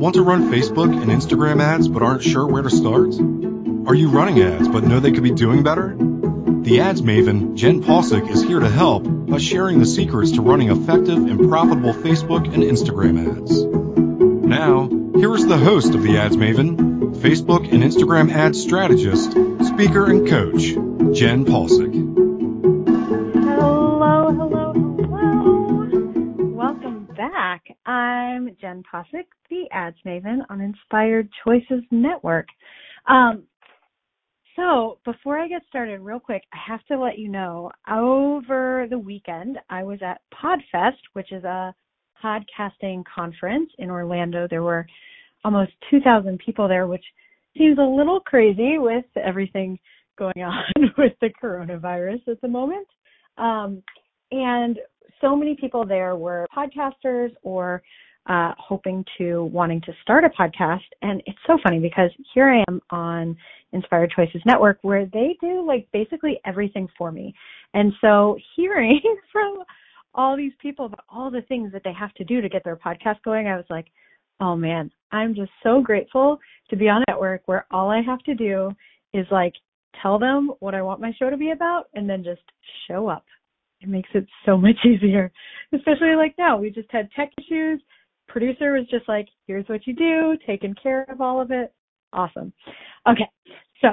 Want to run Facebook and Instagram ads but aren't sure where to start? Are you running ads but know they could be doing better? The ads maven, Jenn Possick, is here to help by sharing the secrets to running effective and profitable Facebook and Instagram ads. Now, here is the host of the Ads Maven, Facebook and Instagram ad strategist, speaker, and coach, Jenn Possick. Hello, hello, hello. Welcome back. I'm Jenn Possick, the Ads Maven on Inspired Choices Network. Um, so, before I get started, real quick, I have to let you know over the weekend, I was at PodFest, which is a podcasting conference in Orlando. There were almost 2,000 people there, which seems a little crazy with everything going on with the coronavirus at the moment. Um, and so many people there were podcasters or uh, hoping to wanting to start a podcast. And it's so funny because here I am on Inspired Choices Network where they do like basically everything for me. And so hearing from all these people about all the things that they have to do to get their podcast going, I was like, oh man, I'm just so grateful to be on a network where all I have to do is like tell them what I want my show to be about and then just show up. It makes it so much easier, especially like now. We just had tech issues. Producer was just like, here's what you do, taking care of all of it. Awesome. Okay, so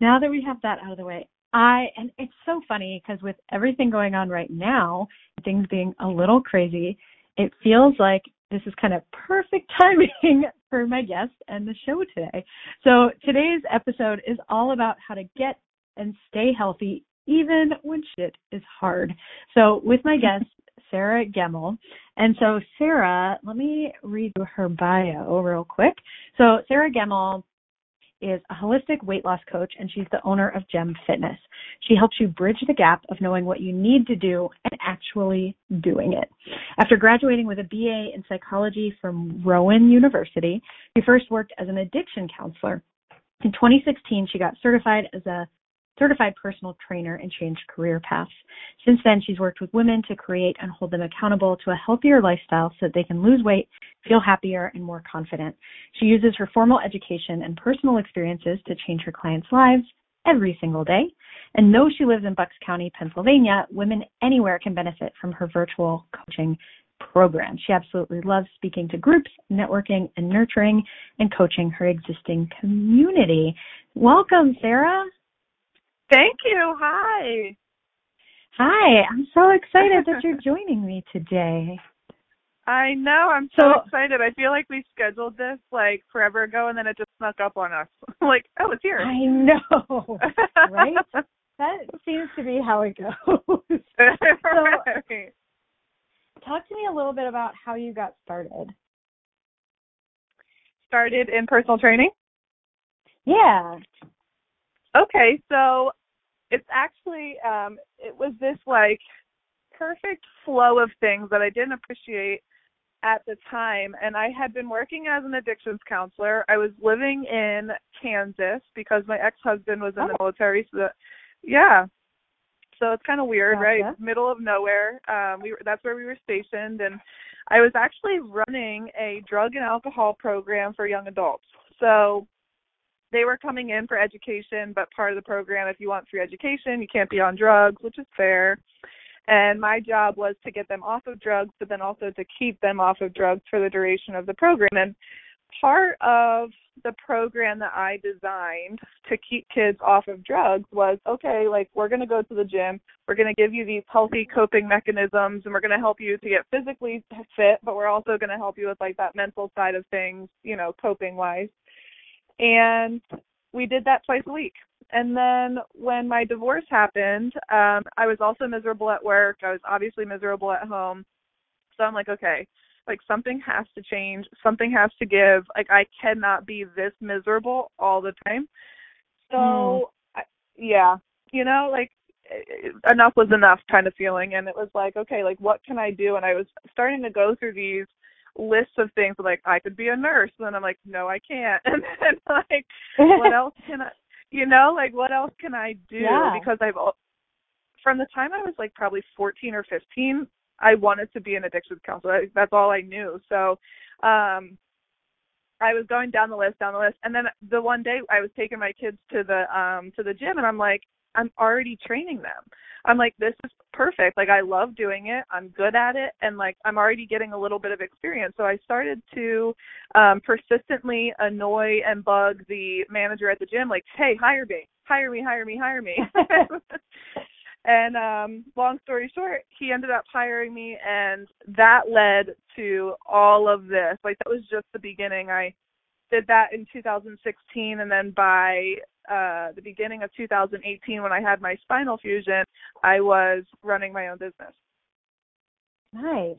now that we have that out of the way, I and it's so funny because with everything going on right now, things being a little crazy, it feels like this is kind of perfect timing for my guest and the show today. So today's episode is all about how to get and stay healthy even when shit is hard. So with my guest, Sarah Gemmell. And so Sarah, let me read her bio real quick. So Sarah Gemmell is a holistic weight loss coach and she's the owner of Gem Fitness. She helps you bridge the gap of knowing what you need to do and actually doing it. After graduating with a BA in psychology from Rowan University, she first worked as an addiction counselor. In 2016, she got certified as a certified personal trainer and changed career paths. Since then, she's worked with women to create and hold them accountable to a healthier lifestyle so that they can lose weight, feel happier, and more confident. She uses her formal education and personal experiences to change her clients' lives every single day. And though she lives in Bucks County, Pennsylvania, women anywhere can benefit from her virtual coaching program. She absolutely loves speaking to groups, networking, and nurturing and coaching her existing community. Welcome, Sarah. Thank you. Hi. Hi. I'm so excited that you're joining me today. I know. I'm so, so, excited. I feel like we scheduled this like forever ago and then it just snuck up on us. like, oh, it's here. I know. right? that seems to be how it goes. right. So, talk to me a little bit about how you got started. Started in personal training? Yeah. Okay, so it's actually um it was this like perfect flow of things that I didn't appreciate at the time and I had been working as an addictions counselor. I was living in Kansas because my ex-husband was in oh. the military so that yeah. So it's kind of weird, gotcha. right? Middle of nowhere. Um we were that's where we were stationed and I was actually running a drug and alcohol program for young adults. So they were coming in for education, but part of the program, if you want free education, you can't be on drugs, which is fair. And my job was to get them off of drugs, but then also to keep them off of drugs for the duration of the program. And part of the program that I designed to keep kids off of drugs was okay, like we're going to go to the gym, we're going to give you these healthy coping mechanisms, and we're going to help you to get physically fit, but we're also going to help you with like that mental side of things, you know, coping wise. And we did that twice a week. And then when my divorce happened, um, I was also miserable at work. I was obviously miserable at home. So I'm like, okay, like something has to change, something has to give. Like I cannot be this miserable all the time. So mm. I, yeah, you know, like enough was enough kind of feeling and it was like, okay, like what can I do? And I was starting to go through these lists of things like I could be a nurse and then I'm like no I can't. And then like what else can I you know like what else can I do? Yeah. because I've from the time I was like probably 14 or 15 I wanted to be an addiction counselor. That's all I knew. So um I was going down the list, down the list, and then the one day I was taking my kids to the um to the gym, and I'm like, I'm already training them. I'm like, this is perfect. Like I love doing it. I'm good at it, and like I'm already getting a little bit of experience. So I started to um persistently annoy and bug the manager at the gym, like, hey, hire me, hire me, hire me, hire me. and um long story short he ended up hiring me and that led to all of this. Like that was just the beginning. I did that in 2016 and then by uh the beginning of 2018 when i had my spinal fusion i was running my own business. Nice.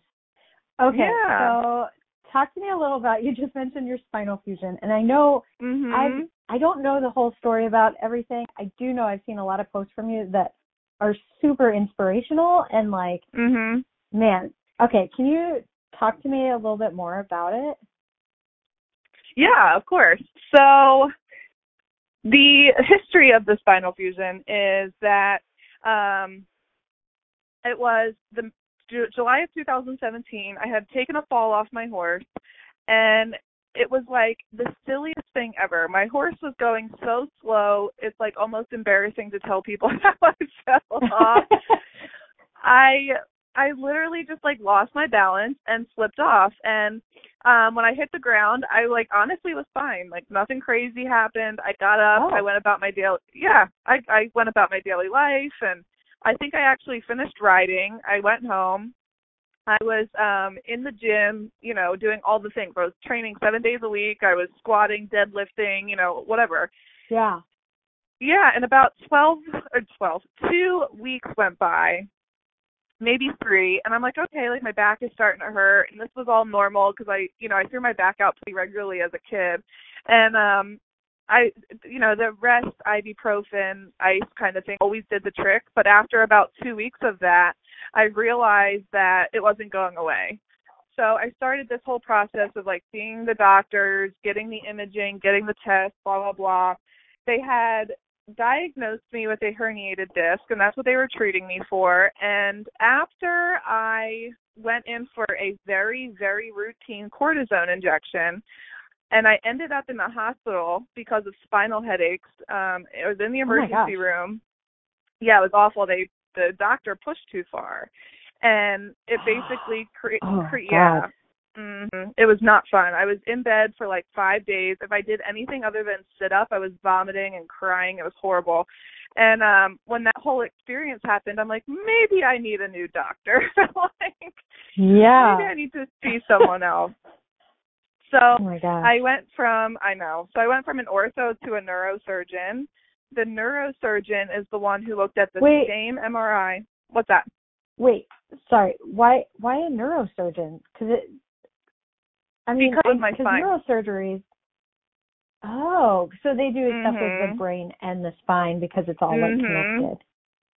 Okay yeah. so talk to me a little about you just mentioned your spinal fusion and i know mm-hmm. i i don't know the whole story about everything. I do know i've seen a lot of posts from you that are super inspirational and like mhm man okay can you talk to me a little bit more about it? Yeah of course. So the history of the spinal fusion is that um it was the July of 2017 I had taken a fall off my horse and it was like the silliest thing ever. My horse was going so slow, it's like almost embarrassing to tell people how I fell off. I I literally just like lost my balance and slipped off and um when I hit the ground, I like honestly was fine. Like nothing crazy happened. I got up, oh. I went about my daily yeah, I I went about my daily life and I think I actually finished riding. I went home I was um in the gym, you know, doing all the things. I was training 7 days a week. I was squatting, deadlifting, you know, whatever. Yeah. Yeah, and about 12 or 12, 2 weeks went by. Maybe 3, and I'm like, okay, like my back is starting to hurt, and this was all normal cuz I, you know, I threw my back out pretty regularly as a kid. And um I, you know, the rest, ibuprofen, ice kind of thing always did the trick. But after about two weeks of that, I realized that it wasn't going away. So I started this whole process of like seeing the doctors, getting the imaging, getting the test, blah, blah, blah. They had diagnosed me with a herniated disc, and that's what they were treating me for. And after I went in for a very, very routine cortisone injection, and I ended up in the hospital because of spinal headaches. Um, it was in the Oh emergency room. Yeah, it was awful. They the doctor pushed too far, and it basically cre- Oh, cre- yeah. hmm It was not fun. I was in bed for like five days. If I did anything other than sit up, I was vomiting and crying. It was horrible. And um when that whole experience happened, I'm like, maybe I need a new doctor. like, Yeah. maybe I need to see someone else. So Oh. I went from I know. So I went from an ortho to a neurosurgeon. The neurosurgeon is the one who looked at the Wait. same MRI. What's that? Wait, sorry. Why why a neurosurgeon? Cuz it I mean, Because of my spine. neurosurgeries Oh, so they do stuff with the brain and the spine because it's all like Mhm. connected.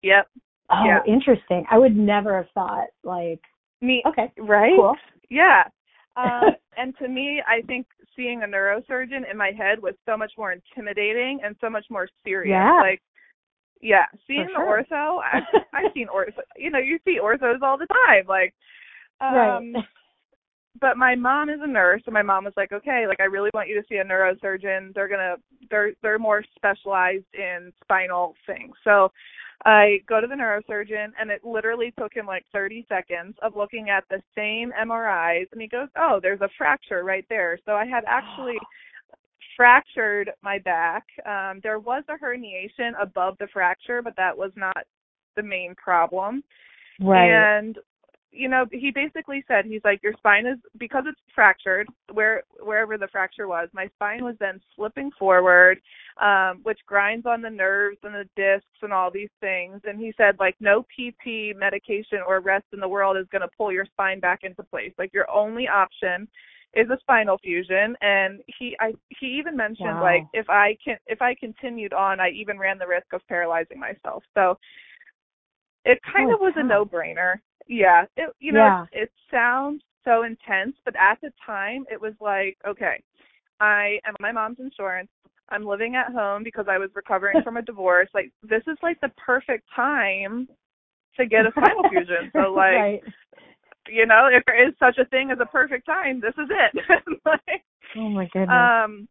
Yep. Oh, Yeah. interesting. I would never have thought like Me okay, right? cool. Yeah. Um and to me I think seeing a neurosurgeon in my head was so much more intimidating and so much more serious. Yeah. Like yeah, seeing sure. the ortho, I've I've seen ortho you know, you see orthos all the time. Like um right. But my mom is a nurse and my mom was like okay like i really want you to see a neurosurgeon. They're going to they're they're more specialized in spinal things. So i go to the neurosurgeon and it literally took him like 30 seconds of looking at the same mris and he goes oh there's a fracture right there. So i had actually fractured my back. Um there was a herniation above the fracture but that was not the main problem. Right. and you know, he basically said he's like your spine is because it's fractured where wherever the fracture was. My spine was then slipping forward, um, which grinds on the nerves and the discs and all these things. And he said like no PT medication or rest in the world is going to pull your spine back into place. Like your only option is a spinal fusion and he I he even mentioned Wow. like if I can if I continued on I even ran the risk of paralyzing myself. So it kind Oh, of was a no-brainer. Yeah, it you know Yeah. it, it sounds so intense, but at the time it was like, okay, I am my mom's insurance. I'm living at home because I was recovering from a divorce. Like this is like the perfect time to get a spinal fusion. So like, right. you know, if there is such a thing as a perfect time, this is it. like, Oh my goodness. Um,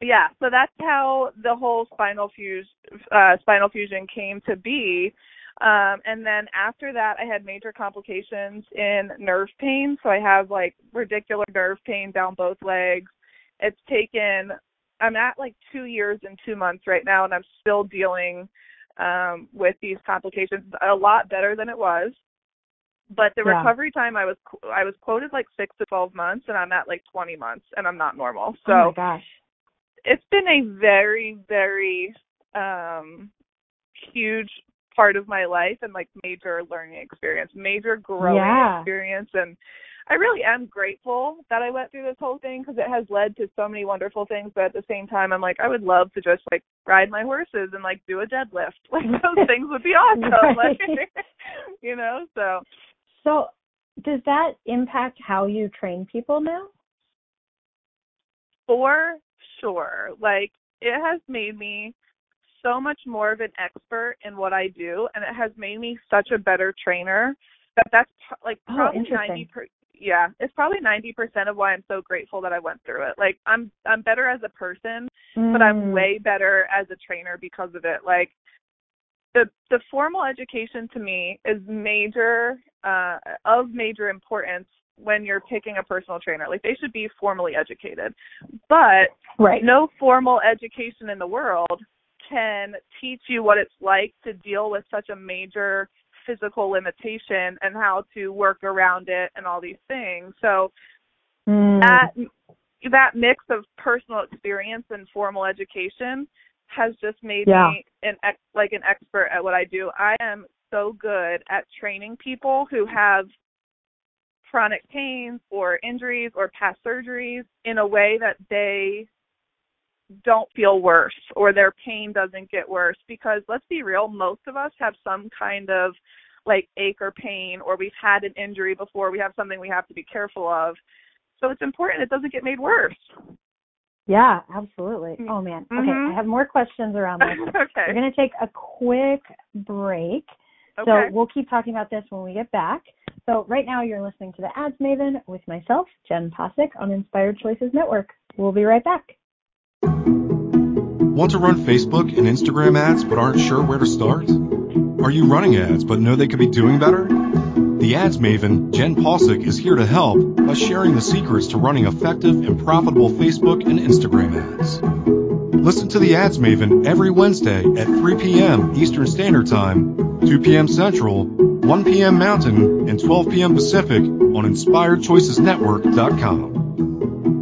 yeah, so that's how the whole spinal fuse, uh, spinal fusion came to be. Um, and then after that, I had major complications in nerve pain. So I have like radicular nerve pain down both legs. It's taken, I'm at like two years and two months right now, and I'm still dealing um, with these complications. A lot better than it was. But the Yeah. recovery time, I was I was quoted like six to twelve months, and I'm at like twenty months, and I'm not normal. So oh my gosh. it's been a very very um huge part of my life and like major learning experience major growing Yeah. experience and i really am grateful that i went through this whole thing because it has led to so many wonderful things but at the same time i'm like i would love to just like ride my horses and like do a deadlift like those things would be awesome Right. like you know so So, does that impact how you train people now? For sure. Like it has made me so much more of an expert in what I do and it has made me such a better trainer that that's like Oh, probably interesting. 90 per- yeah, it's probably 90% of why I'm so grateful that I went through it. Like I'm I'm better as a person, but I'm Mm. way better as a trainer because of it. Like the the formal education to me is major uh of major importance when you're picking a personal trainer. Like they should be formally educated. But right. no formal education in the world can teach you what it's like to deal with such a major physical limitation and how to work around it and all these things. So Mm. that that mix of personal experience and formal education has just made Yeah. me an ex, like an expert at what I do. I am so good at training people who have chronic pains or injuries or past surgeries in a way that they don't feel worse or their pain doesn't get worse because let's be real most of us have some kind of like ache or pain or we've had an injury before we have something we have to be careful of so it's important it doesn't get made worse Yeah, absolutely. Oh man. Okay, Mhm. I have more questions around this. okay We're going to take a quick break. okay So we'll keep talking about this when we get back. So right now you're listening to the Ads Maven with myself, Jenn Possick on Inspired Choices Network. We'll be right back. Want to run Facebook and Instagram ads but aren't sure where to start? Are you running ads but know they could be doing better? The ads maven, Jenn Possick, is here to help by sharing the secrets to running effective and profitable Facebook and Instagram ads. Listen to the ads maven every Wednesday at 3 p.m. Eastern Standard Time, 2 p.m. Central, 1 p.m. Mountain, and 12 p.m. Pacific on InspiredChoicesNetwork.com.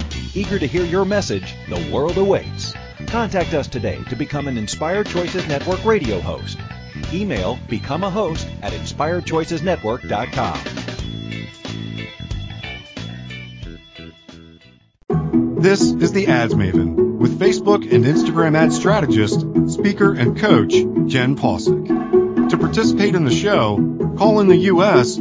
Eager to hear your message, the world awaits. Contact us today to become an Inspired Choices Network radio host. Email become a host at inspiredchoicesnetwork.com. This is the Ads Maven with Facebook and Instagram ad strategist, speaker, and coach Jenn Possick. To participate in the show, call in the U.S.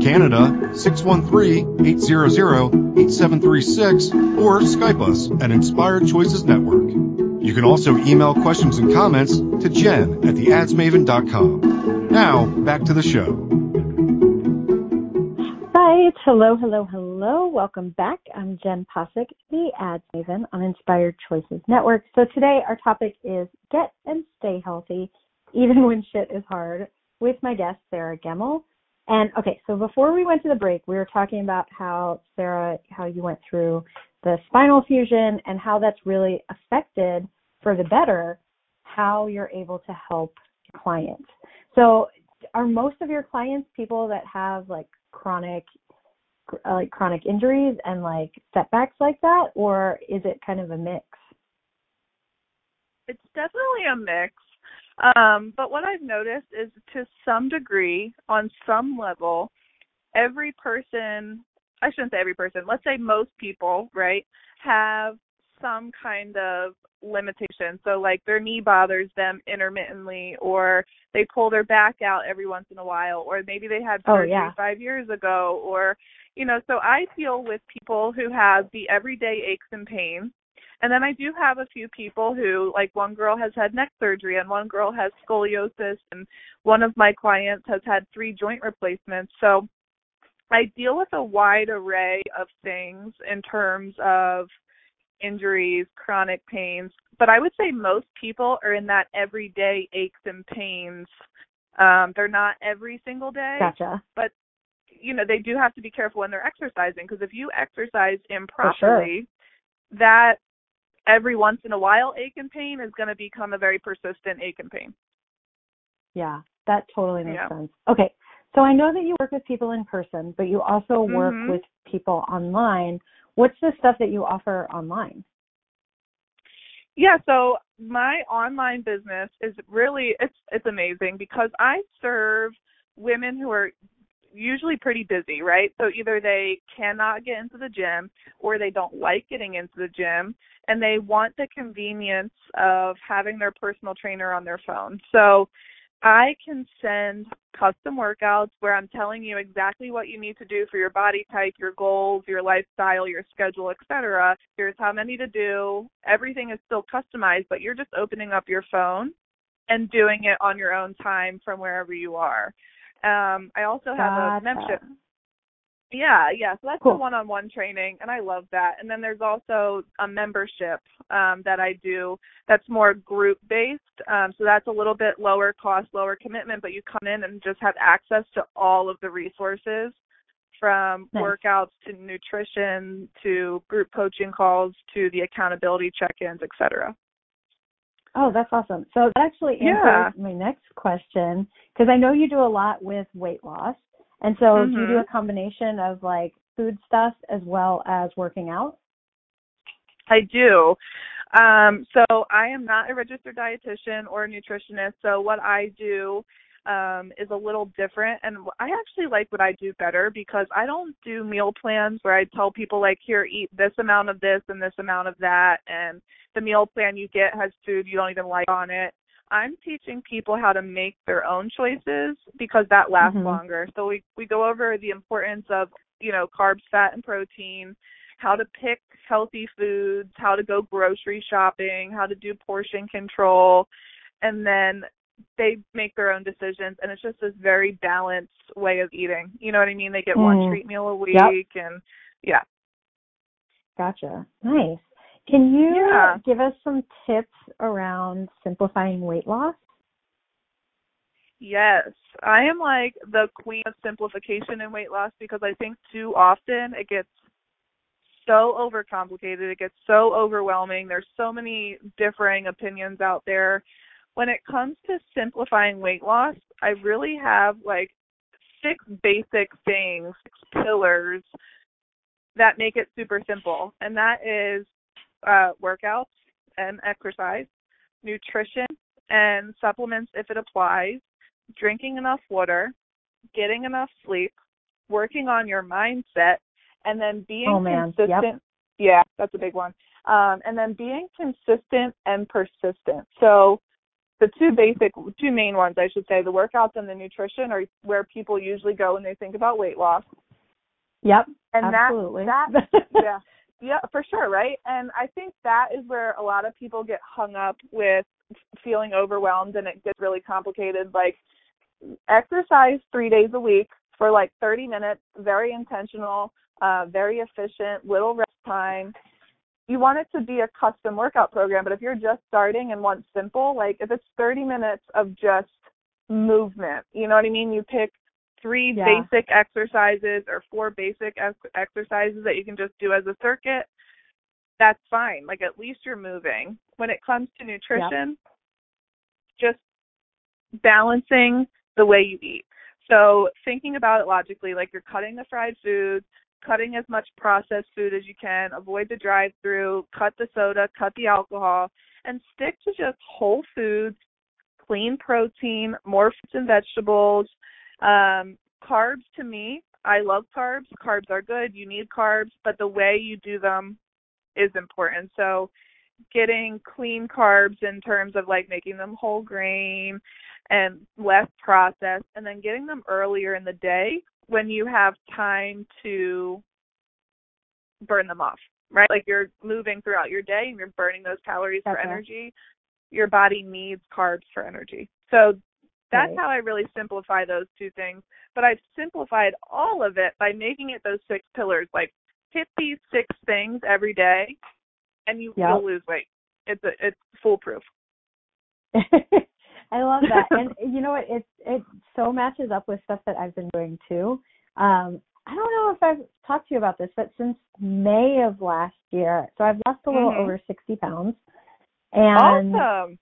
815-880-8255, Canada 613-800-8736, or Skype us at Inspired Choices Network. You can also email questions and comments to jen at theadsmaven.com. Now, back to the show. Right. Hello, hello, hello. Welcome back. I'm Jenn Possick, the Ads Maven on Inspired Choices Network. So today our topic is get and stay healthy, even when shit is hard, with my guest Sarah Gemmell. And okay, so before we went to the break, we were talking about how Sarah, how you went through the spinal fusion and how that's really affected for the better how you're able to help clients. So are most of your clients people that have like chronic uh, like chronic injuries and like setbacks like that or is it kind of a mix it's definitely a mix Um, but what I've noticed is to some degree, on some level, every person, I shouldn't say every person, let's say most people, right, have some kind of limitation. So like their knee bothers them intermittently or they pull their back out every once in a while or maybe they had Oh, surgery yeah. 5 years ago or you know, so I deal with people who have the everyday aches and pains. And then I do have a few people who like one girl has had neck surgery and one girl has scoliosis and one of my clients has had 3 joint replacements. So I deal with a wide array of things in terms of injuries, chronic pains, but I would say most people are in that everyday aches and pains. Um, they're not every single day, Gotcha. but you know they do have to be careful when they're exercising because if you exercise sure. improperly, that every once in a while ache and pain is going to become a very persistent ache and pain. Yeah, that totally makes Yeah. sense. Okay. So I know that you work with people in person, but you also work Mhm. with people online. What's the stuff that you offer online? Yeah, so my online business is really it's it's amazing because I serve women who are usually pretty busy, right? So either they cannot get into the gym or they don't like getting into the gym and they want the convenience of having their personal trainer on their phone. So I can send custom workouts where I'm telling you exactly what you need to do for your body type, your goals, your lifestyle, your schedule, etc. Here's how many to do. Everything is still customized, but you're just opening up your phone and doing it on your own time from wherever you are. Um, I also have a membership yeah, yeah. So that's Cool. the one-on-one training, and I love that. And then there's also a membership um, that I do that's more group-based. Um, so that's a little bit lower cost, lower commitment, but you come in and just have access to all of the resources from Nice. workouts to nutrition to group coaching calls to the accountability check-ins, et cetera. Oh, that's awesome. So that actually answers Yeah. my next question because I know you do a lot with weight loss. And so do you do Mhm. a combination of like food stuff as well as working out? I do. Um, so I am not a registered dietitian or a nutritionist. So what I do um, is a little different, and I actually like what I do better because I don't do meal plans where I tell people like, here, eat this amount of this and this amount of that, and the meal plan you get has food you don't even like on it. I'm teaching people how to make their own choices because that lasts Mhm. longer. So we we go over the importance of you know carbs, fat, and protein, how to pick healthy foods, how to go grocery shopping, how to do portion control, and then they make their own decisions and it's just this very balanced way of eating. You know what I mean? They get one Mm. treat meal a week Yep. and yeah. Gotcha. Nice. Can you Yeah. give us some tips around simplifying weight loss? Yes. I am like the queen of simplification in weight loss because I think too often it gets so overcomplicated, it gets so overwhelming. There's so many differing opinions out there. When it comes to simplifying weight loss, I really have like six basic things, six pillars that make it super simple. And that is uh workouts and exercise, nutrition and supplements if it applies, drinking enough water, getting enough sleep, working on your mindset, and then being Oh, man. Yep. consistent. Yeah, that's a big one. Um, and then being consistent and persistent. So the two basic, two main ones, I should say, the workouts and the nutrition are where people usually go when they think about weight loss. Yep. And absolutely. that, that yeah, yeah, for sure, right? And I think that is where a lot of people get hung up with feeling overwhelmed and it gets really complicated. Like exercise three days a week for like 30 minutes, very intentional, uh, very efficient, little rest time. You want it to be a custom workout program, but if you're just starting and want simple, like if it's 30 minutes of just movement, you know what I mean? You pick three Yeah. basic exercises or four basic ex- exercises that you can just do as a circuit. That's fine. Like at least you're moving. When it comes to nutrition, just balancing the way you eat. So thinking about it logically, like you're cutting the fried foods, cutting as much processed food as you can, avoid the drive through, cut the soda, cut the alcohol, and stick to just whole foods, clean protein, more fruits and vegetables. Um, carbs to me, I love carbs. Carbs are good. You need carbs, but the way you do them is important. So getting clean carbs in terms of like making them whole grain and less processed and then getting them earlier in the day when you have time to burn them off right? Like you're moving throughout your day and you're burning those calories for energy. Your body needs carbs for energy. So that's Right. how i really simplify those two things. But i've simplified all of it by making it those six pillars like hit these six things every day and you Yep. will lose weight. It's a, it's foolproof I love that. And you know what? It it so matches up with stuff that I've been doing too. Um, I don't know if I've talked to you about this, but since May of last year, so I've lost a little Mhm. over sixty pounds. And awesome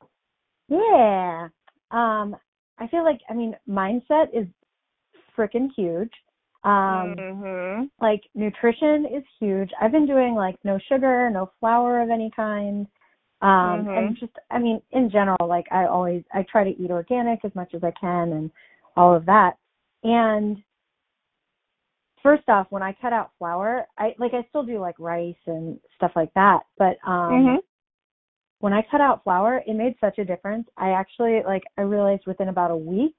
yeah. Um, I feel like I mean mindset is freaking huge. Um mhm like nutrition is huge. I've been doing like no sugar, no flour of any kind. Um Mhm. and just I mean in general like I always I try to eat organic as much as I can and all of that. And first off when I cut out flour, I like I still do like rice and stuff like that, but um mhm when I cut out flour, it made such a difference. I actually like I realized within about a week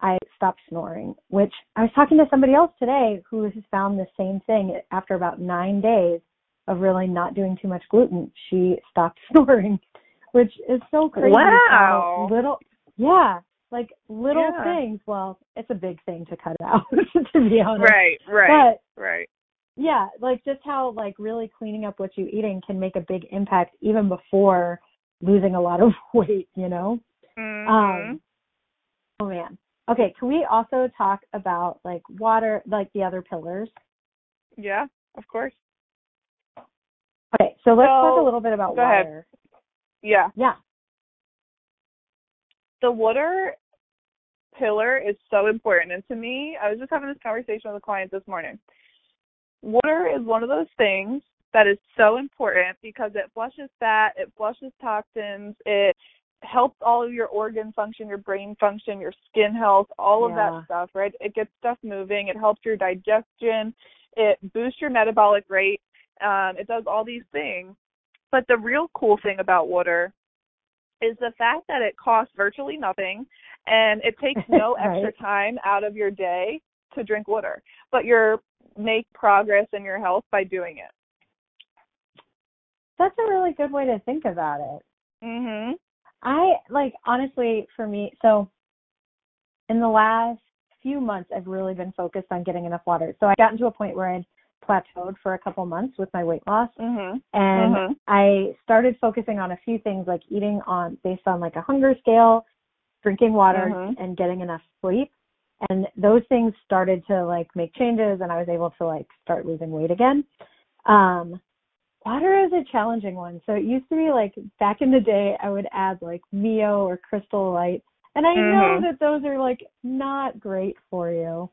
I stopped snoring, which I was talking to somebody else today who has found the same thing after about 9 days of really not doing too much gluten. She stopped snoring, which is so crazy Wow. little yeah, like little Yeah. things. Well, it's a big thing to cut out to be honest. right right But right yeah, like just how like really cleaning up what you're eating can make a big impact even before losing a lot of weight, you know? mhm Um oh man. Okay, can we also talk about like water like the other pillars? yeah of course Okay, so let's talk a little bit about go ahead. water. yeah Yeah. the water pillar is so important. And to me, I was just having this conversation with a client this morning. Water is one of those things that is so important because it flushes fat, it flushes toxins, it helps all of your organ function, your brain function, your skin health, all of Yeah. that stuff, right? It gets stuff moving, it helps your digestion, it boosts your metabolic rate, um, it does all these things. But the real cool thing about water is the fact that it costs virtually nothing and it takes no Right. extra time out of your day to drink water. But you're make progress in your health by doing it. That's a really good way to think about it. Mhm. I like honestly for me, so in the last few months I've really been focused on getting enough water. So I gotten to a point where I'd plateaued for a couple months with my weight loss Mhm. and Mhm. I started focusing on a few things like eating on based on like a hunger scale, drinking water Mhm. and getting enough sleep. And those things started to like make changes and I was able to like start losing weight again. Um water is a challenging one. So it used to be like back in the day I would add like Mio or Crystal Light. And I know Mhm. that those are like not great for you.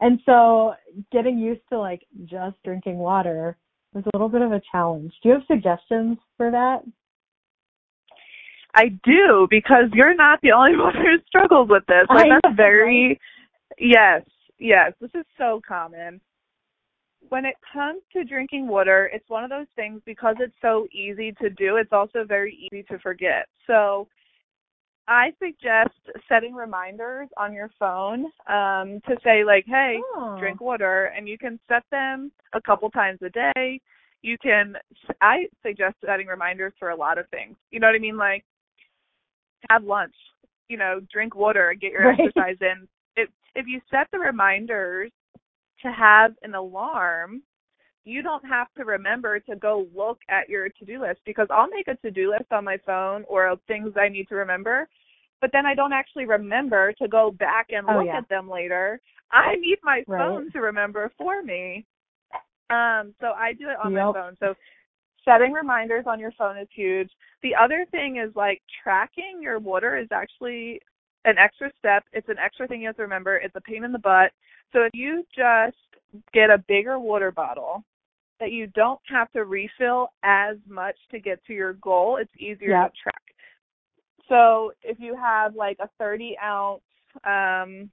And so getting used to like just drinking water was a little bit of a challenge. Do you have suggestions for that? I do because you're not the only one who struggles with this. Like I that's very yes, yes. This is so common. When it comes to drinking water, it's one of those things because it's so easy to do, it's also very easy to forget. So I suggest setting reminders on your phone um to say like, "Hey, Oh. drink water," and you can set them a couple times a day. You can I suggest setting reminders for a lot of things. You know what I mean? Like have lunch, you know, drink water, and get your Right. exercise in. If if you set the reminders to have an alarm, you don't have to remember to go look at your to-do list because I'll make a to-do list on my phone or things I need to remember, but then I don't actually remember to go back and Oh, look yeah. at them later. I need my Right. phone to remember for me. Um so I do it on my phone. So setting reminders on your phone is huge. The other thing is like tracking your water is actually an extra step. It's an extra thing you have to remember. It's a pain in the butt. So if you just get a bigger water bottle that you don't have to refill as much to get to your goal, it's easier Yep. to track. So if you have like a 30 ounce um,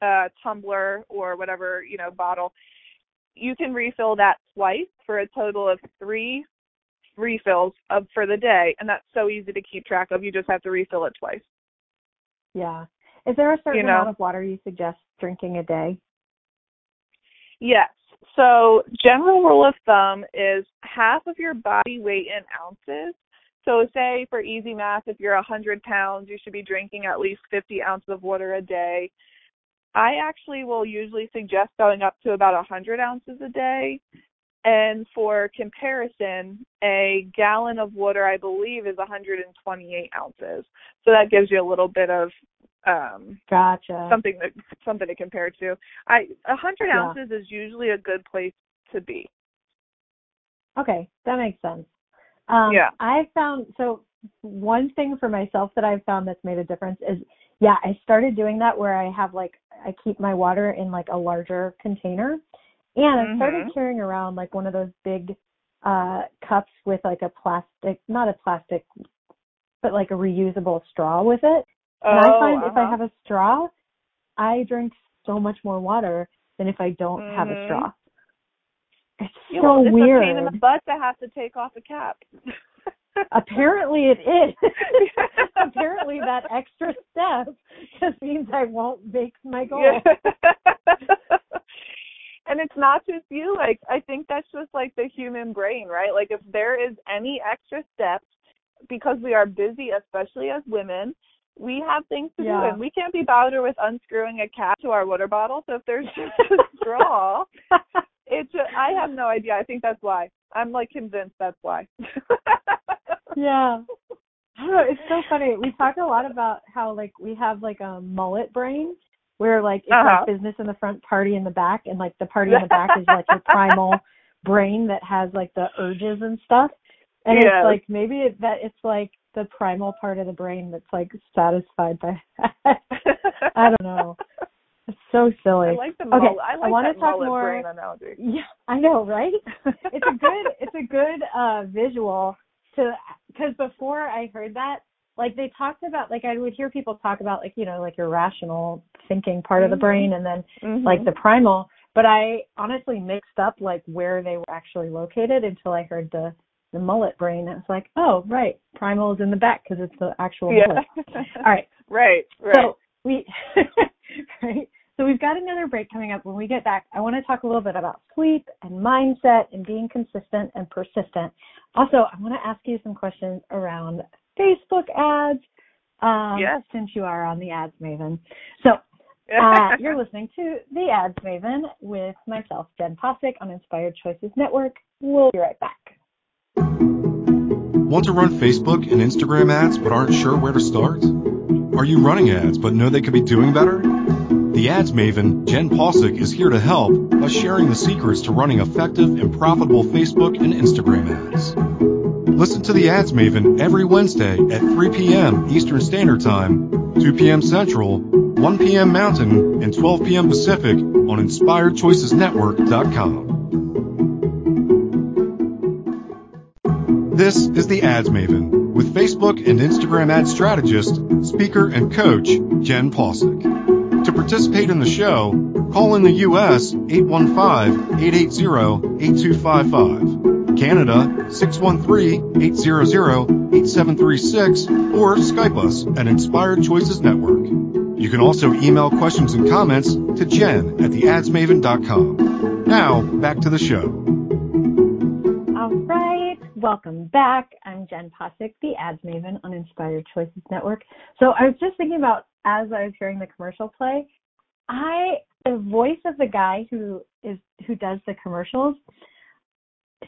uh, tumbler or whatever you know bottle, you can refill that twice for a total of three refills of for the day, and that's so easy to keep track of. You just have to refill it twice. Yeah. Is there a certain You know. amount of water you suggest drinking a day? Yes. So general rule of thumb is half of your body weight in ounces. So say for easy math, if you're a 100 pounds, you should be drinking at least 50 ounces of water a day. I actually will usually suggest going up to about 100 ounces a day. And for comparison, a gallon of water, I believe, is 128 ounces. So that gives you a little bit of um, Gotcha. something that something to compare to. I a hundred Yeah. ounces is usually a good place to be. Okay, that makes sense. Um, Yeah. I found so one thing for myself that I've found that's made a difference is yeah, I started doing that where I have like I keep my water in like a larger container, and I started Mhm. carrying around like one of those big uh cups with like a plastic, not a plastic, but like a reusable straw with it. And I Oh, find if I uh-huh. have a straw, I drink so much more water than if I don't have a Mhm. straw. It's Yeah, so well, it's weird. a pain in the butt to have to take off a cap. Apparently it is. Apparently that extra step just means I won't make my goal. Yeah. and it's not just you. Like I think that's just like the human brain, right? Like if there is any extra steps, because we are busy, especially as women, we have things to do, and we can't be bothered with unscrewing a cap to our water bottle. So if there's just a straw, it just, I have no idea. I think that's why. I'm like convinced that's why. yeah. I don't know, it's so funny. We talk a lot about how like we have like a mullet brain where like it's Uh-huh. like business in the front, party in the back, and like the party in the back is like your primal brain that has like the urges and stuff. And Yes. it's like maybe it, that it's like the primal part of the brain that's like satisfied by that. I don't know. It's so silly. I like the Okay. I I like wanna talk more- brain analogy. Yeah, I know, right? it's a good it's a good uh visual to because before I heard that, like they talked about like I would hear people talk about like you know like your rational thinking part of the brain and then Mhm. like the primal, but I honestly mixed up like where they were actually located until I heard the the mullet brain. Was like, oh right, primal is in the back because it's the actual yeah. mullet. All right, right, right. so we right. So we've got another break coming up. When we get back, I want to talk a little bit about sleep and mindset and being consistent and persistent. Also, I want to ask you some questions around Facebook ads. Um, Yes. Since you are on the Ads Maven. So uh, you're listening to the Ads Maven with myself, Jenn Possick, on Inspired Choices Network. We'll be right back. Want to run Facebook and Instagram ads but aren't sure where to start? Are you running ads but know they could be doing better? The ads maven, Jenn Possick, is here to help by sharing the secrets to running effective and profitable Facebook and Instagram ads. Listen to the ads maven every Wednesday at 3 p.m. Eastern Standard Time, 2 p.m. Central, 1 p.m. Mountain, and 12 p.m. Pacific on InspiredChoicesNetwork.com. This is the Ads Maven with Facebook and Instagram ad strategist, speaker, and coach Jenn Possick. To participate in the show, call in the U.S. 815-880-8255, Canada 613-800-8736, or Skype us at Inspired Choices Network. You can also email questions and comments to Jen at theadsmaven.com. Now, back to the show. All right, welcome back. I'm Jenn Possick, the Ads Maven on Inspired Choices Network. So I was just thinking about as I was hearing the commercial play, I the voice of the guy who is who does the commercials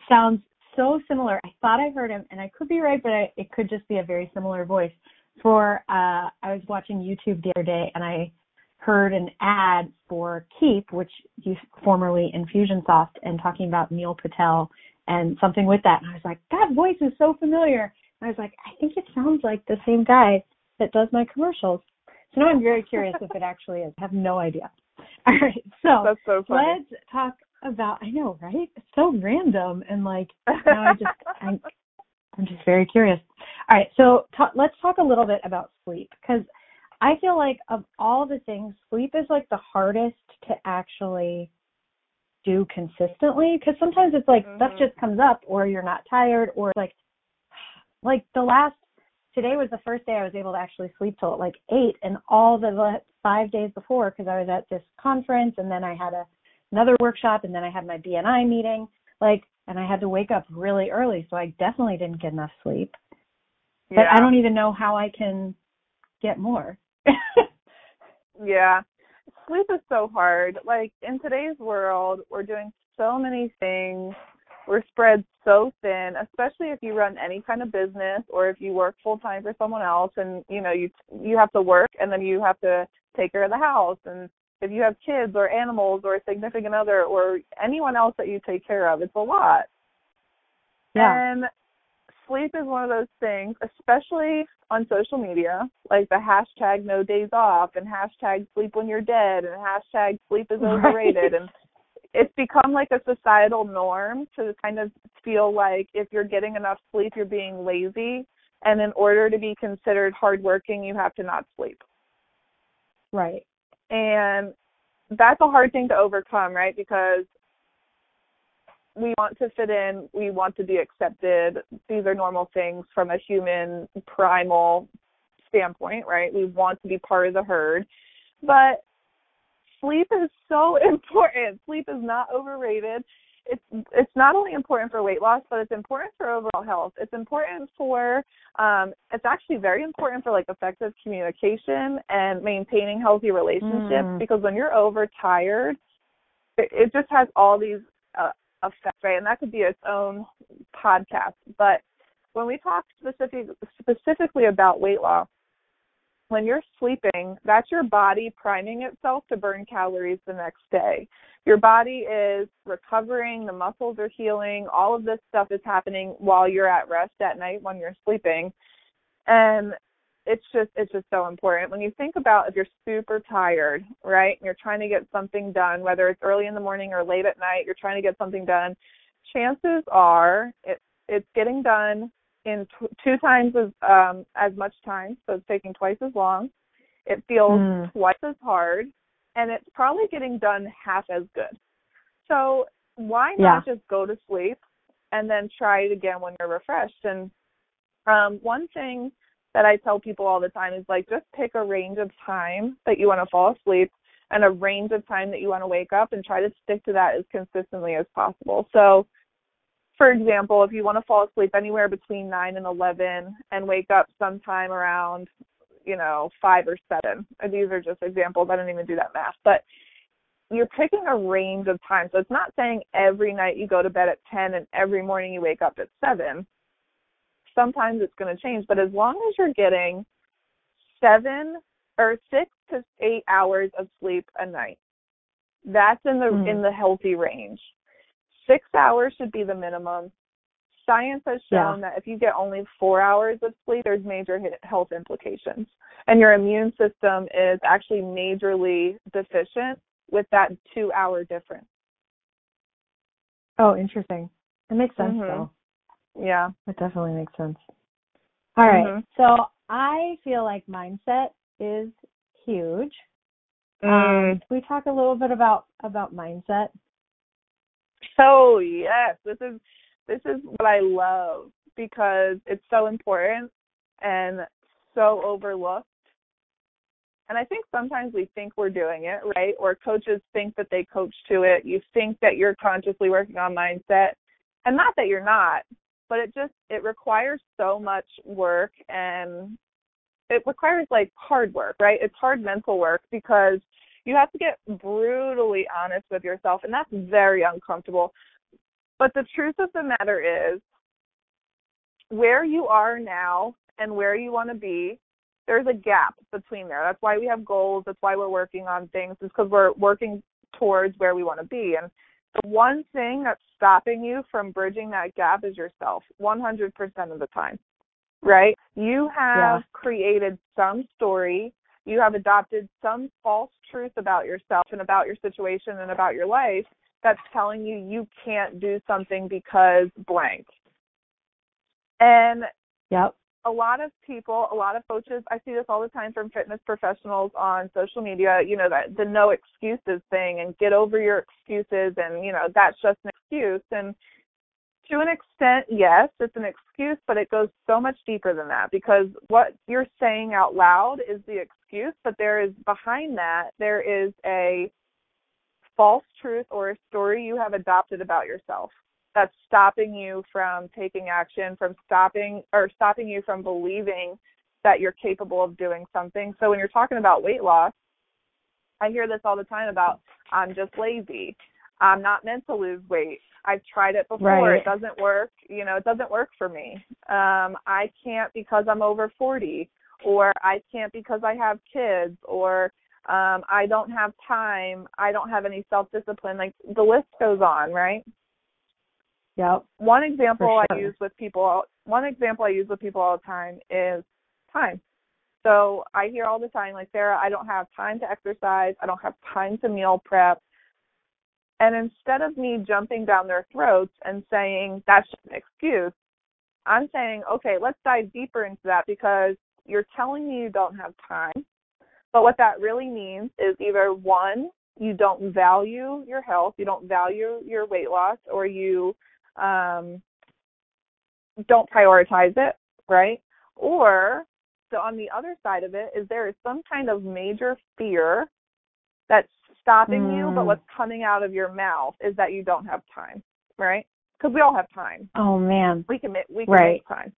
sounds so similar. I thought I heard him, and I could be right, but I, it could just be a very similar voice. For uh, I was watching YouTube the other day, and I heard an ad for Keap, which used formerly Infusionsoft, and talking about Neil Patel and something with that. And I was like, that voice is so familiar. And I was like, I think it sounds like the same guy that does my commercials. So now I'm very curious if it actually is. I have no idea. All right, so That's so funny. let's talk about. I know, right? It's so random and like now I just I I'm just very curious. All right, so ta- let's talk a little bit about sleep because I feel like of all the things, sleep is like the hardest to actually do consistently because sometimes it's like Mhm. stuff just comes up or you're not tired or like like the last today was the first day I was able to actually sleep till like eight and all the five days before because I was at this conference and then I had a another workshop and then I had my BNI meeting like and I had to wake up really early so I definitely didn't get enough sleep but yeah. I don't even know how I can get more. Yeah. Sleep is so hard. Like in today's world, we're doing so many things. We're spread so thin, especially if you run any kind of business or if you work full time for someone else and you know you you have to work and then you have to take care of the house and if you have kids or animals or a significant other or anyone else that you take care of, it's a lot. yeah. And sleep is one of those things, especially on social media, like the hashtag no days off and hashtag sleep when you're dead and hashtag sleep is Right. overrated and it's become like a societal norm to kind of feel like if you're getting enough sleep you're being lazy and in order to be considered hardworking you have to not sleep. Right. And that's a hard thing to overcome, right? Because we want to fit in, we want to be accepted. These are normal things from a human primal standpoint, right? We want to be part of the herd. But sleep is so important. Sleep is not overrated. It's it's not only important for weight loss, but it's important for overall health. It's important for um it's actually very important for like effective communication and maintaining healthy relationships Mm. because when you're overtired, it, it just has all these uh, right? And that could be its own podcast. But when we talk specific specifically about weight loss, when you're sleeping, that's your body priming itself to burn calories the next day. Your body is recovering, the muscles are healing, all of this stuff is happening while you're at rest at night when you're sleeping. And it's just it's just so important. When you think about if you're super tired, right? And you're trying to get something done, whether it's early in the morning or late at night, you're trying to get something done, chances are it it's getting done in t- two times as um as much time, so it's taking twice as long. It feels Mm. twice as hard, and it's probably getting done half as good. So why not just go to sleep and then try it again when you're refreshed? And um, one thing that I tell people all the time is like just pick a range of time that you want to fall asleep and a range of time that you want to wake up and try to stick to that as consistently as possible. So for example, if you want to fall asleep anywhere between 9 and 11 and wake up sometime around, you know, 5 or 7. These are just examples. I don't even do that math. But you're picking a range of time. So it's not saying every night you go to bed at 10 and every morning you wake up at 7. Sometimes it's going to change, but as long as you're getting 7 or 6 to 8 hours of sleep a night, that's in the Mm. in the healthy range. 6 hours should be the minimum. Science has shown that if you get only 4 hours of sleep, there's major health implications. And your immune system is actually majorly deficient with that 2-hour difference. Oh, interesting. It makes sense Mhm. though. Yeah. It definitely makes sense. All right. Mhm. So I feel like mindset is huge. Um, Mm. can we talk a little bit about about mindset? Oh yes, this is this is what I love because it's so important and so overlooked. And I think sometimes we think we're doing it, right? Or coaches think that they coach to it. You think that you're consciously working on mindset. And not that you're not, but it just it requires so much work and it requires like hard work, right? It's hard mental work because you have to get brutally honest with yourself and that's very uncomfortable. But the truth of the matter is where you are now and where you want to be, there's a gap between there. That's why we have goals. That's why we're working on things. Is because we're working towards where we want to be. And the one thing that's stopping you from bridging that gap is yourself, 100% of the time. Right? You have Yeah. created some story. You have adopted some false truth about yourself and about your situation and about your life that's telling you you can't do something because blank. And Yep. A lot of people, a lot of coaches, I see this all the time from fitness professionals on social media, you know, that the no excuses thing and get over your excuses and, you know, that's just an excuse. And to an extent, yes, it's an excuse, but it goes so much deeper than that because what you're saying out loud is the excuse, but there is behind that, there is a false truth or a story you have adopted about yourself that's stopping you from taking action, from stopping or stopping you from believing that you're capable of doing something. So when you're talking about weight loss, I hear this all the time about I'm just lazy. I'm not meant to lose weight. I've tried it before. Right. It doesn't work. You know, it doesn't work for me. Um, I can't because I'm over 40 or I can't because I have kids or um I don't have time. I don't have any self-discipline. Like the list goes on, right? Yep. One example For I use with people one example I use with people all the time is time. So I hear all the time like Sarah, I don't have time to exercise, I don't have time to meal prep. And instead of me jumping down their throats and saying that's just an excuse, I'm saying, okay, let's dive deeper into that because you're telling me you don't have time. But what that really means is either one, you don't value your health, you don't value your weight loss, or you um, don't prioritize it, right? Or so on the other side of it is there is some kind of major fear that's stopping you, but Mm. what's coming out of your mouth is that you don't have time, right? Because we all have time. Oh man. We can make we can Right. make time.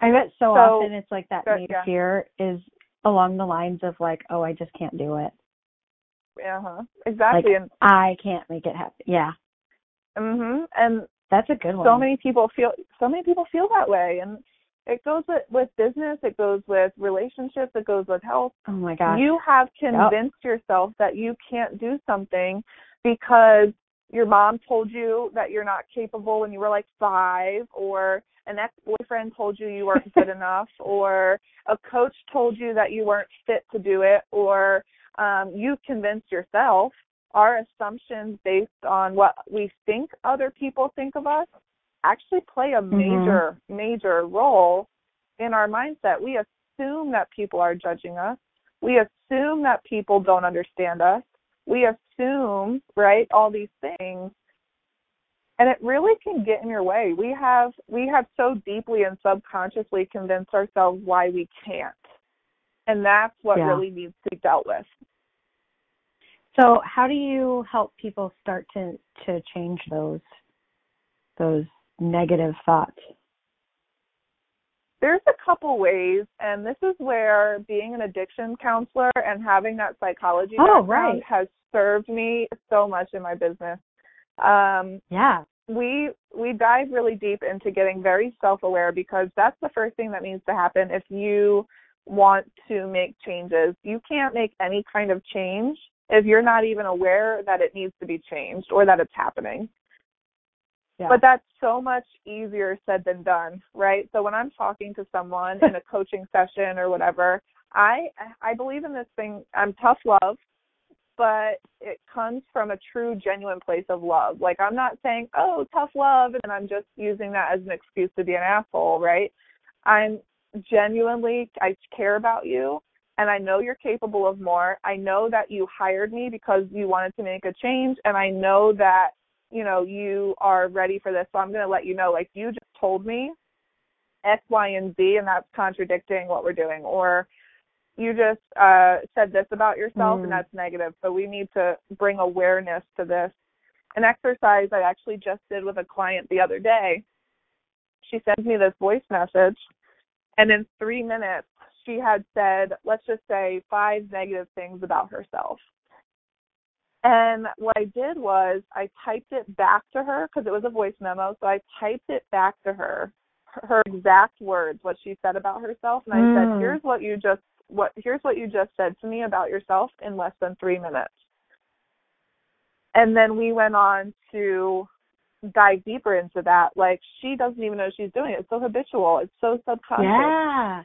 I bet so, So- often it's like that But, major yeah. fear is along the lines of like, oh, I just can't do it. Uh huh. Exactly. Like I can't make it happen. Yeah, mhm. And that's a good one. so many people feel so many people feel that way and it goes with, with business it goes with relationships it goes with health Oh my gosh. you have convinced yourself that you can't do something because your mom told you that you're not capable when you were like five or an ex boyfriend told you you weren't good enough or a coach told you that you weren't fit to do it or um you convinced yourself our assumptions based on what we think other people think of us actually play a major major role in our mindset. We assume that people are judging us. We assume that people don't understand us. We assume right all these things. And it really can get in your way. We have we have so deeply and subconsciously convinced ourselves why we can't and that's what Yeah. really needs to be dealt with So how do you help people start to to change those those negative thoughts? there's a couple ways and this is where being an addiction counselor and having that psychology Oh, background right. has served me so much in my business um Yeah. we we dive really deep into getting very self-aware because that's the first thing that needs to happen if you want to make changes. You can't make any kind of change if you're not even aware that it needs to be changed or that it's happening. Yeah. But that's so much easier said than done, right? So when I'm talking to someone in a coaching session or whatever, I I believe in this thing. I'm tough love, but it comes from a true, genuine place of love. Like I'm not saying, "Oh, tough love," and I'm just using that as an excuse to be an asshole, right? I'm genuinely I care about you and I know you're capable of more. I know that you hired me because you wanted to make a change and I know that you know you are ready for this. So I'm going to let you know like you just told me X, Y, and Z and that's contradicting what we're doing or you just uh said this about yourself Mm. and that's negative. So we need to bring awareness to this. An exercise I actually just did with a client the other day. She sends me this voice message and in 3 minutes she had said, let's just say five negative things about herself. And what I did was I typed it back to her because it was a voice memo. So I typed it back to her, her- her exact words, what she said about herself, and I Mm. said, "Here's what you just what here's what you just said to me about yourself in less than three minutes." And then we went on to dive deeper into that. Like she doesn't even know she's doing it. It's so habitual. It's so subconscious Yeah.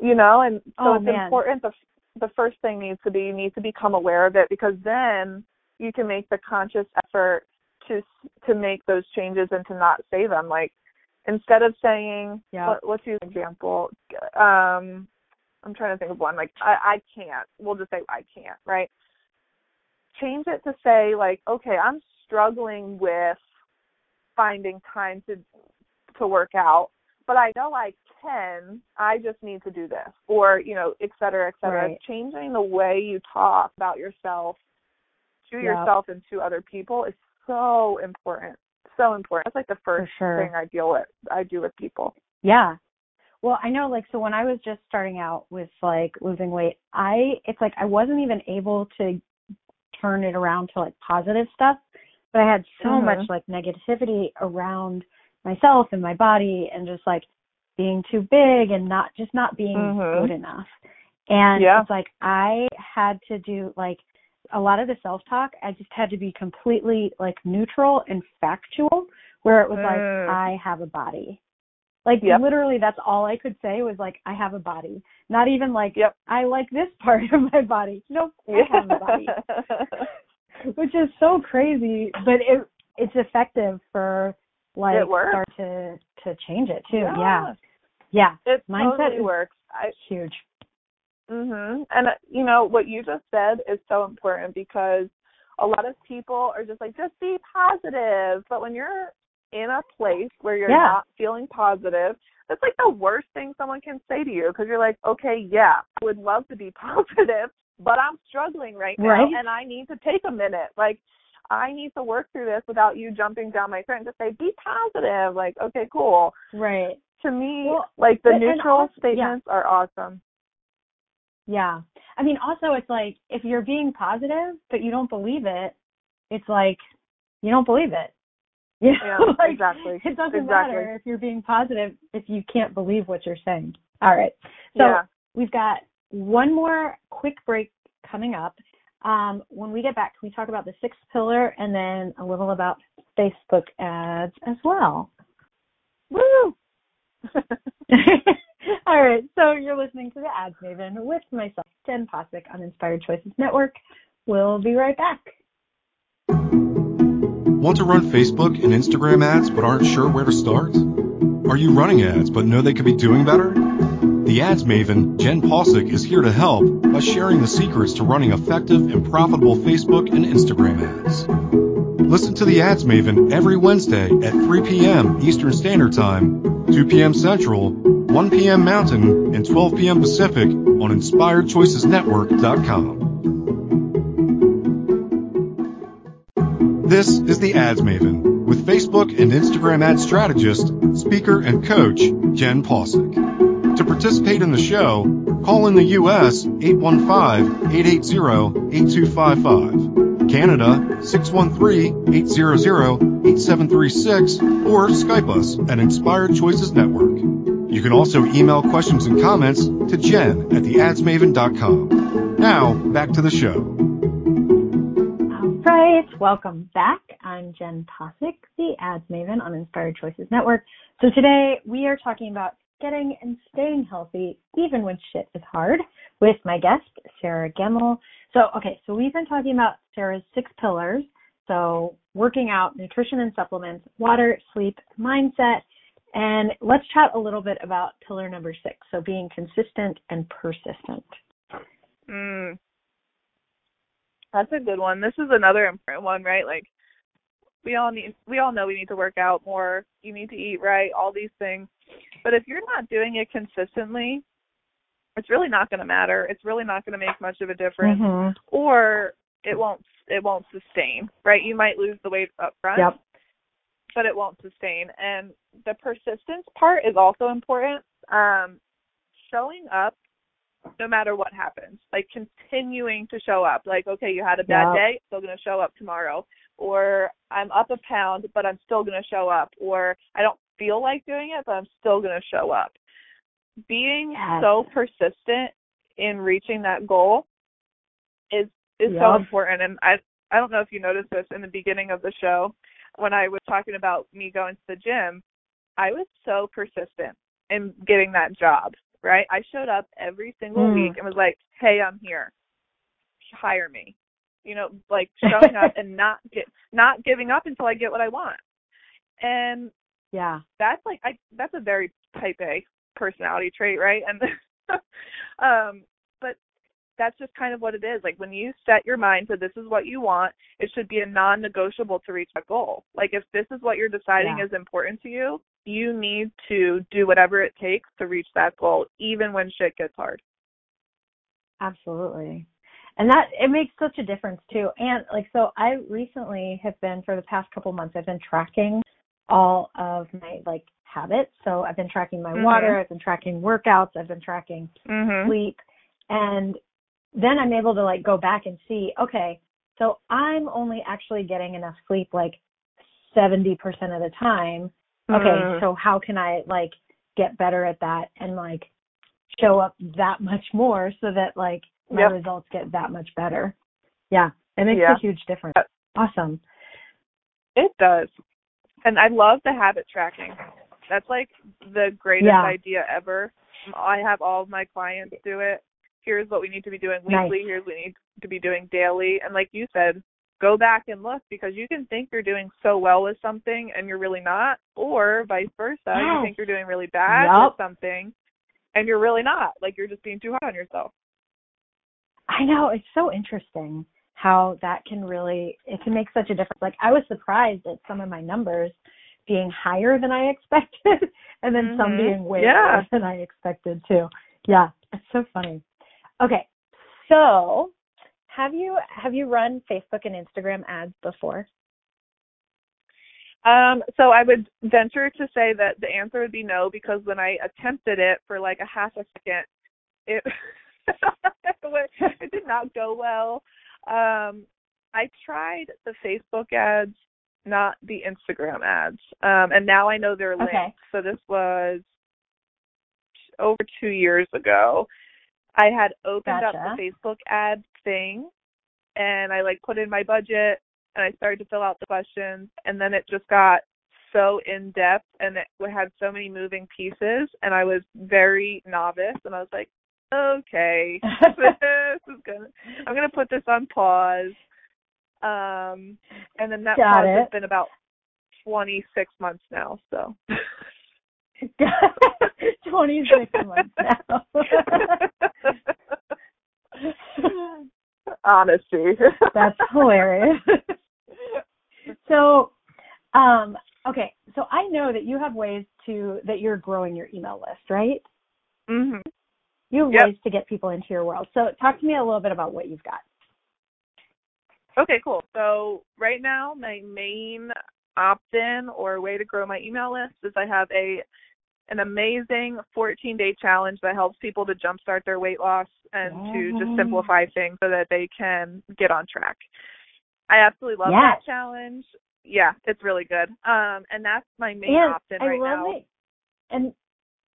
you know and so Oh, it's man. important the the first thing needs to be you need to become aware of it because then you can make the conscious effort to to make those changes and to not say them like instead of saying Yeah. what, let's use an example um i'm trying to think of one like i i can't we'll just say i can't right change it to say like okay i'm struggling with finding time to to work out but i know i can i just need to do this or you know et cetera et cetera Right. changing the way you talk about yourself to Yep. yourself and to other people is so important so important that's like the first sure. thing i deal with i do with people Yeah. Well, I know like so when I was just starting out with like losing weight, I it's like I wasn't even able to turn it around to like positive stuff, but I had so Mhm. much like negativity around myself and my body and just like being too big and not just not being Mhm. good enough. And Yeah. it's like I had to do like a lot of the self-talk, I just had to be completely like neutral and factual where it was like Mm. I have a body. Like Yep. literally that's all I could say was like I have a body. Not even like Yep. I like this part of my body. Nope, I have a body. Which is so crazy, but it it's effective for like start to to change it too. Yeah. Yeah. Yeah. it Mindset totally works i Huge. Mhm. And uh, you know what you just said is so important because a lot of people are just like just be positive, but when you're in a place where you're Yeah. not feeling positive, that's like the worst thing someone can say to you because you're like, "Okay, yeah, I would love to be positive, but I'm struggling right now Right. and I need to take a minute." Like I need to work through this without you jumping down my throat and just say, "Be positive." Like, "Okay, cool." Right. To me, Well, like the but- neutral also- yeah. statements are awesome. Yeah. I mean, also, it's like if you're being positive, but you don't believe it, it's like you don't believe it. You know? Yeah, like, exactly. It doesn't Exactly. matter if you're being positive if you can't believe what you're saying. All right. So yeah. we've got one more quick break coming up. Um, when we get back, can we talk about the sixth pillar and then a little about Facebook ads as well? Woo! All right, so you're listening to the Ads Maven with myself, Jenn Possick on Inspired Choices Network. We'll be right back. Want to run Facebook and Instagram ads but aren't sure where to start? Are you running ads but know they could be doing better? The ads maven, Jenn Possick, is here to help by sharing the secrets to running effective and profitable Facebook and Instagram ads. Listen to the ads maven every Wednesday at 3 p.m. Eastern Standard Time, 2 p.m. Central, 1 p.m. Mountain, and 12 p.m. Pacific on InspiredChoicesNetwork.com. This is the Ads Maven with Facebook and Instagram ad strategist, speaker, and coach Jenn Possick. To participate in the show, call in the U.S. 815-880-8255, Canada 613-800-8736, or Skype us at Inspired Choices Network. You can also email questions and comments to jen at theadsmaven.com. Now, back to the show. All right, welcome back. I'm Jenn Possick, the Ads Maven on Inspired Choices Network. So today we are talking about getting and staying healthy even when shit is hard with my guest, Sarah Gemmell. So, okay, so we've been talking about Sarah's six pillars. So working out, nutrition and supplements, water, sleep, mindset, and let's chat a little bit about pillar number six. So being consistent and persistent. Mm. That's a good one. This is another important one, right? Like we all need we all know we need to work out more, you need to eat right, all these things. But if you're not doing it consistently, it's really not going to matter. It's really not going to make much of a difference Mhm. or it won't it won't sustain, right? You might lose the weight up front, Yep. but it won't sustain. And the persistence part is also important. Um, showing up no matter what happens, like continuing to show up. Like, okay, you had a bad Yeah. day, still going to show up tomorrow. Or I'm up a pound, but I'm still going to show up. Or I don't feel like doing it, but I'm still going to show up. Being Yes. so persistent in reaching that goal is is so important. And I I don't know if you noticed this in the beginning of the show when I was talking about me going to the gym. I was so persistent in getting that job. Right? I showed up every single Mm. week and was like, "Hey, I'm here. Hire me." You know, like showing up and not get not giving up until I get what I want. And yeah, that's like I that's a very type A personality trait, right? And um but that's just kind of what it is. Like when you set your mind to this is what you want, it should be a non-negotiable to reach that goal. Like if this is what you're deciding Yeah. is important to you, you need to do whatever it takes to reach that goal, even when shit gets hard. absolutely. And that it makes such a difference too. And like so I recently have been for the past couple months I've been tracking all of my like habits. So I've been tracking my Mhm. water, I've been tracking workouts, I've been tracking Mhm. sleep and then I'm able to like go back and see, okay, so I'm only actually getting enough sleep like 70% of the time. Okay, Mhm. so how can I like get better at that and like show up that much more so that like my Yep. results get that much better? Yeah, it makes Yeah. a huge difference. Awesome. It does. And I love the habit tracking. That's like the greatest Yeah. idea ever. I have all of my clients do it. Here's what we need to be doing Nice. weekly. Here's what we need to be doing daily. And like you said, go back and look because you can think you're doing so well with something and you're really not, or vice versa. You think you're doing really bad Yup. with something and you're really not. Like you're just being too hard on yourself. I know it's so interesting how that can really it can make such a difference. Like I was surprised at some of my numbers being higher than I expected and then some Mhm. being way Yeah. than I expected too. Yeah, it's so funny. Okay. So, have you have you run Facebook and Instagram ads before? Um, so I would venture to say that the answer would be no because when I attempted it for like a half a second, it it did not go well. Um, I tried the Facebook ads, not the Instagram ads, um, and now I know they're linked. Okay. So this was over two years ago. I had opened up the Facebook ad thing, and I like put in my budget, and I started to fill out the questions, and then it just got so in depth, and it had so many moving pieces, and I was very novice, and I was like, okay, this is gonna, I'm gonna put this on pause. Um, and then that Got pause it. has been about 26 months now, so. 26 months now. Honesty. That's hilarious. so, um, okay, so I know that you have ways to that you're growing your email list, right? mhm. You have Yep. ways to get people into your world. So, talk to me a little bit about what you've got. Okay, cool. So right now, my main opt-in or way to grow my email list is I have a an amazing 14-day challenge that helps people to jumpstart their weight loss and to just simplify things so that they can get on track. I absolutely love Yes. that challenge. Yeah, it's really good. Um, and that's my main and opt-in I right love now. it. And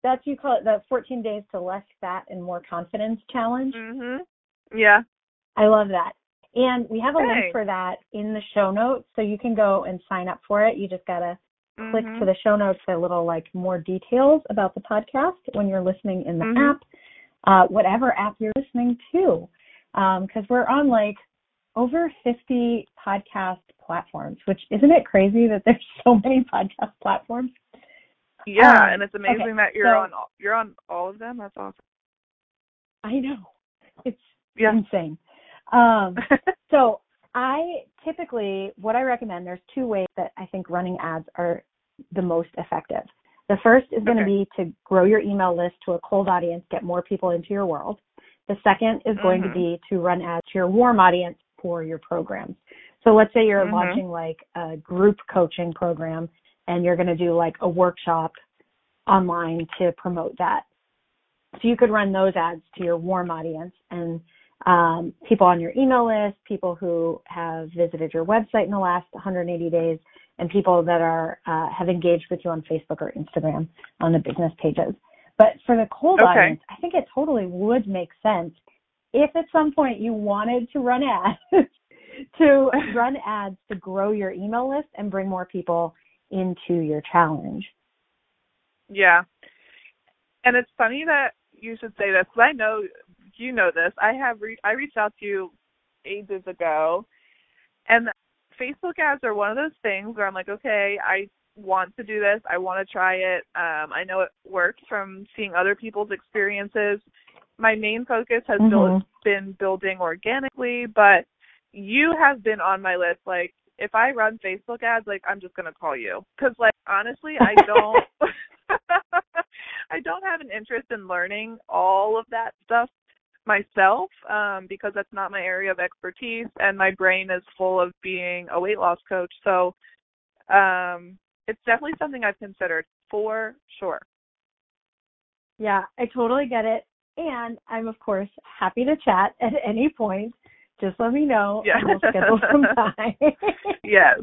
that's you call it the 14 days to less fat and more confidence challenge. Mhm. Yeah. I love that. And we have a Hey. link for that in the show notes, so you can go and sign up for it. You just gotta click Mhm. to the show notes a little like more details about the podcast when you're listening in the Mhm. app, uh, whatever app you're listening to, because we're on like over 50 podcast platforms. Which isn't it crazy that there's so many podcast platforms? Yeah, Um, and it's amazing okay, that you're so- on all, you're on all of them. That's awesome. I know it's Yeah. insane. Um, So I typically, what I recommend, there's two ways that I think running ads are the most effective. The first is going to be to grow your email list to a cold audience, get more people into your world. The second is going to Mhm. be to run ads to your warm audience for your programs. So let's say you're Mhm. launching like a group coaching program and you're going to do like a workshop online to promote that. So you could run those ads to your warm audience and um, people on your email list, people who have visited your website in the last 180 days, and people that are uh, have engaged with you on Facebook or Instagram on the business pages. But for the cold Okay. audience, I think it totally would make sense if at some point you wanted to run ads to run ads to grow your email list and bring more people into your challenge. Yeah. And it's funny that you should say this. I know you know this. I have re- I reached out to you ages ago. And Facebook ads are one of those things where I'm like, okay, I want to do this. I want to try it. Um, I know it works from seeing other people's experiences. My main focus has Mhm. built, been building organically, but you have been on my list. Like, if I run Facebook ads, like I'm just gonna call you because, like, honestly, I don't. I don't have an interest in learning all of that stuff myself um, because that's not my area of expertise, and my brain is full of being a weight loss coach. So um, it's definitely something I've considered for sure. Yeah, I totally get it. And I'm of course happy to chat at any point. Just let me know Yeah. and we'll schedule some time. Yes,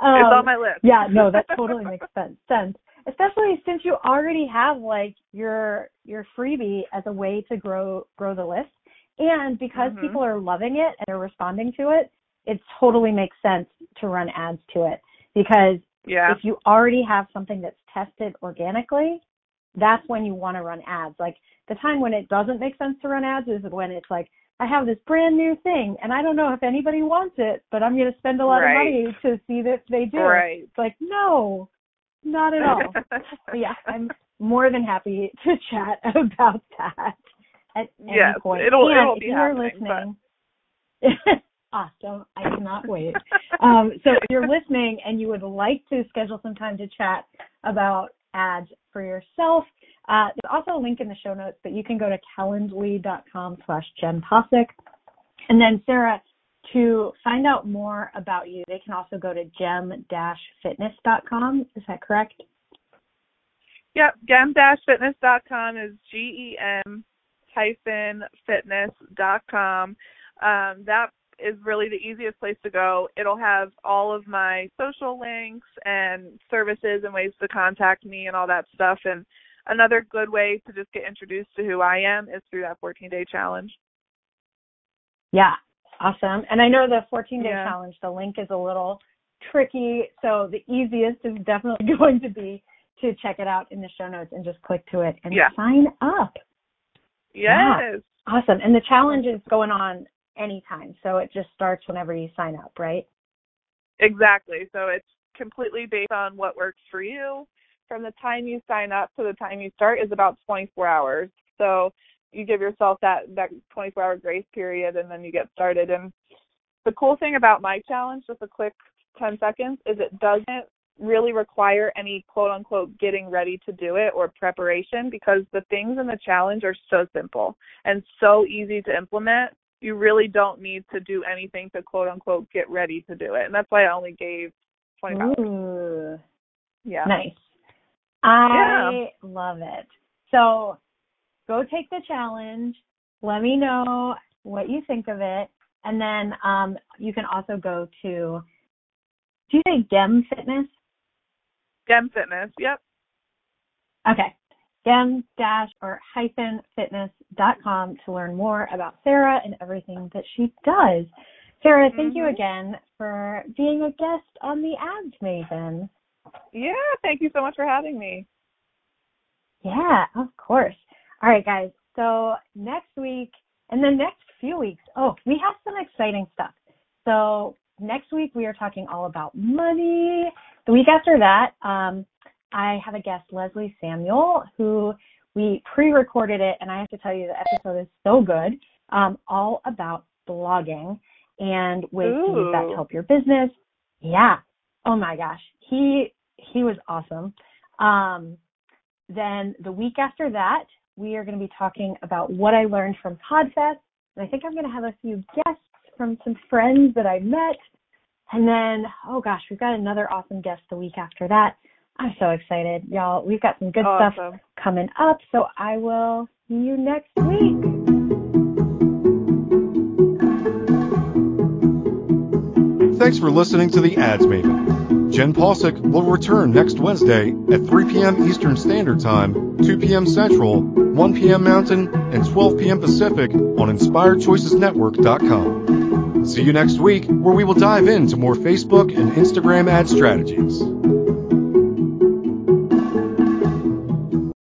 Um, it's on my list. yeah, no, that totally makes sense. Sense, especially since you already have like your your freebie as a way to grow grow the list, and because Mhm. people are loving it and they're responding to it, it totally makes sense to run ads to it because Yeah. if you already have something that's tested organically, that's when you want to run ads. Like the time when it doesn't make sense to run ads is when it's like, I have this brand new thing and I don't know if anybody wants it, but I'm going to spend a lot Right. of money to see if they do. Right. It's like, no, not at all. Yeah, I'm more than happy to chat about that at any Yes, point. it'll- and it'll if be you are happening, listening, awesome. I cannot wait. Um, so if you're listening and you would like to schedule some time to chat about ads for yourself, uh, there's also a link in the show notes, but you can go to calendly.com slash Jenn Possick. And then Sarah, to find out more about you, they can also go to gem-fitness.com. Is that correct? Yep, gem-fitness.com is G-E-M hyphen fitness.com. Um, that is really the easiest place to go. It'll have all of my social links and services and ways to contact me and all that stuff. And another good way to just get introduced to who I am is through that 14 day challenge. Yeah, awesome. And I know the 14 day Yeah. challenge, the link is a little tricky. So the easiest is definitely going to be to check it out in the show notes and just click to it and Yeah. sign up. Yes. Awesome. And the challenge is going on anytime. So it just starts whenever you sign up, right? Exactly. So it's completely based on what works for you. From the time you sign up to the time you start is about 24 hours. So you give yourself that that 24 hour grace period and then you get started. And the cool thing about my challenge, just a quick 10 seconds, is it doesn't really require any quote unquote getting ready to do it or preparation because the things in the challenge are so simple and so easy to implement you really don't need to do anything to quote unquote get ready to do it. And that's why I only gave 20 hours. Ooh, Yeah. nice. I love it. So go take the challenge. Let me know what you think of it. And then um, you can also go to, do you say Gem Fitness? Gem Fitness. Yep. Okay. Gem dash or hyphen fitness dot com to learn more about Sarah and everything that she does. Sarah, thank you Mhm. again for being a guest on the Ads Maven. Yeah. Thank you so much for having me. Yeah, of course. All right, guys. So next week and the next few weeks, oh, we have some exciting stuff. So next week we are talking all about money. The week after that, um, I have a guest, Leslie Samuel, who we pre-recorded it, and I have to tell you the episode is so good. Um, all about blogging and ways to use that to help your business. Yeah. Oh my gosh, he he was awesome. Um, then the week after that, we are going to be talking about what I learned from Podfest. And I think I'm going to have a few guests from some friends that I met. And then, oh gosh, we've got another awesome guest the week after that. I'm so excited, y'all. We've got some good stuff coming up. So I will see you next week. Thanks for listening to the Ads Maven. Jenn Possick will return next Wednesday at 3 p.m. Eastern Standard Time, 2 p.m. Central, 1 p.m. Mountain, and 12 p.m. Pacific on InspiredChoicesNetwork.com. See you next week where we will dive into more Facebook and Instagram ad strategies.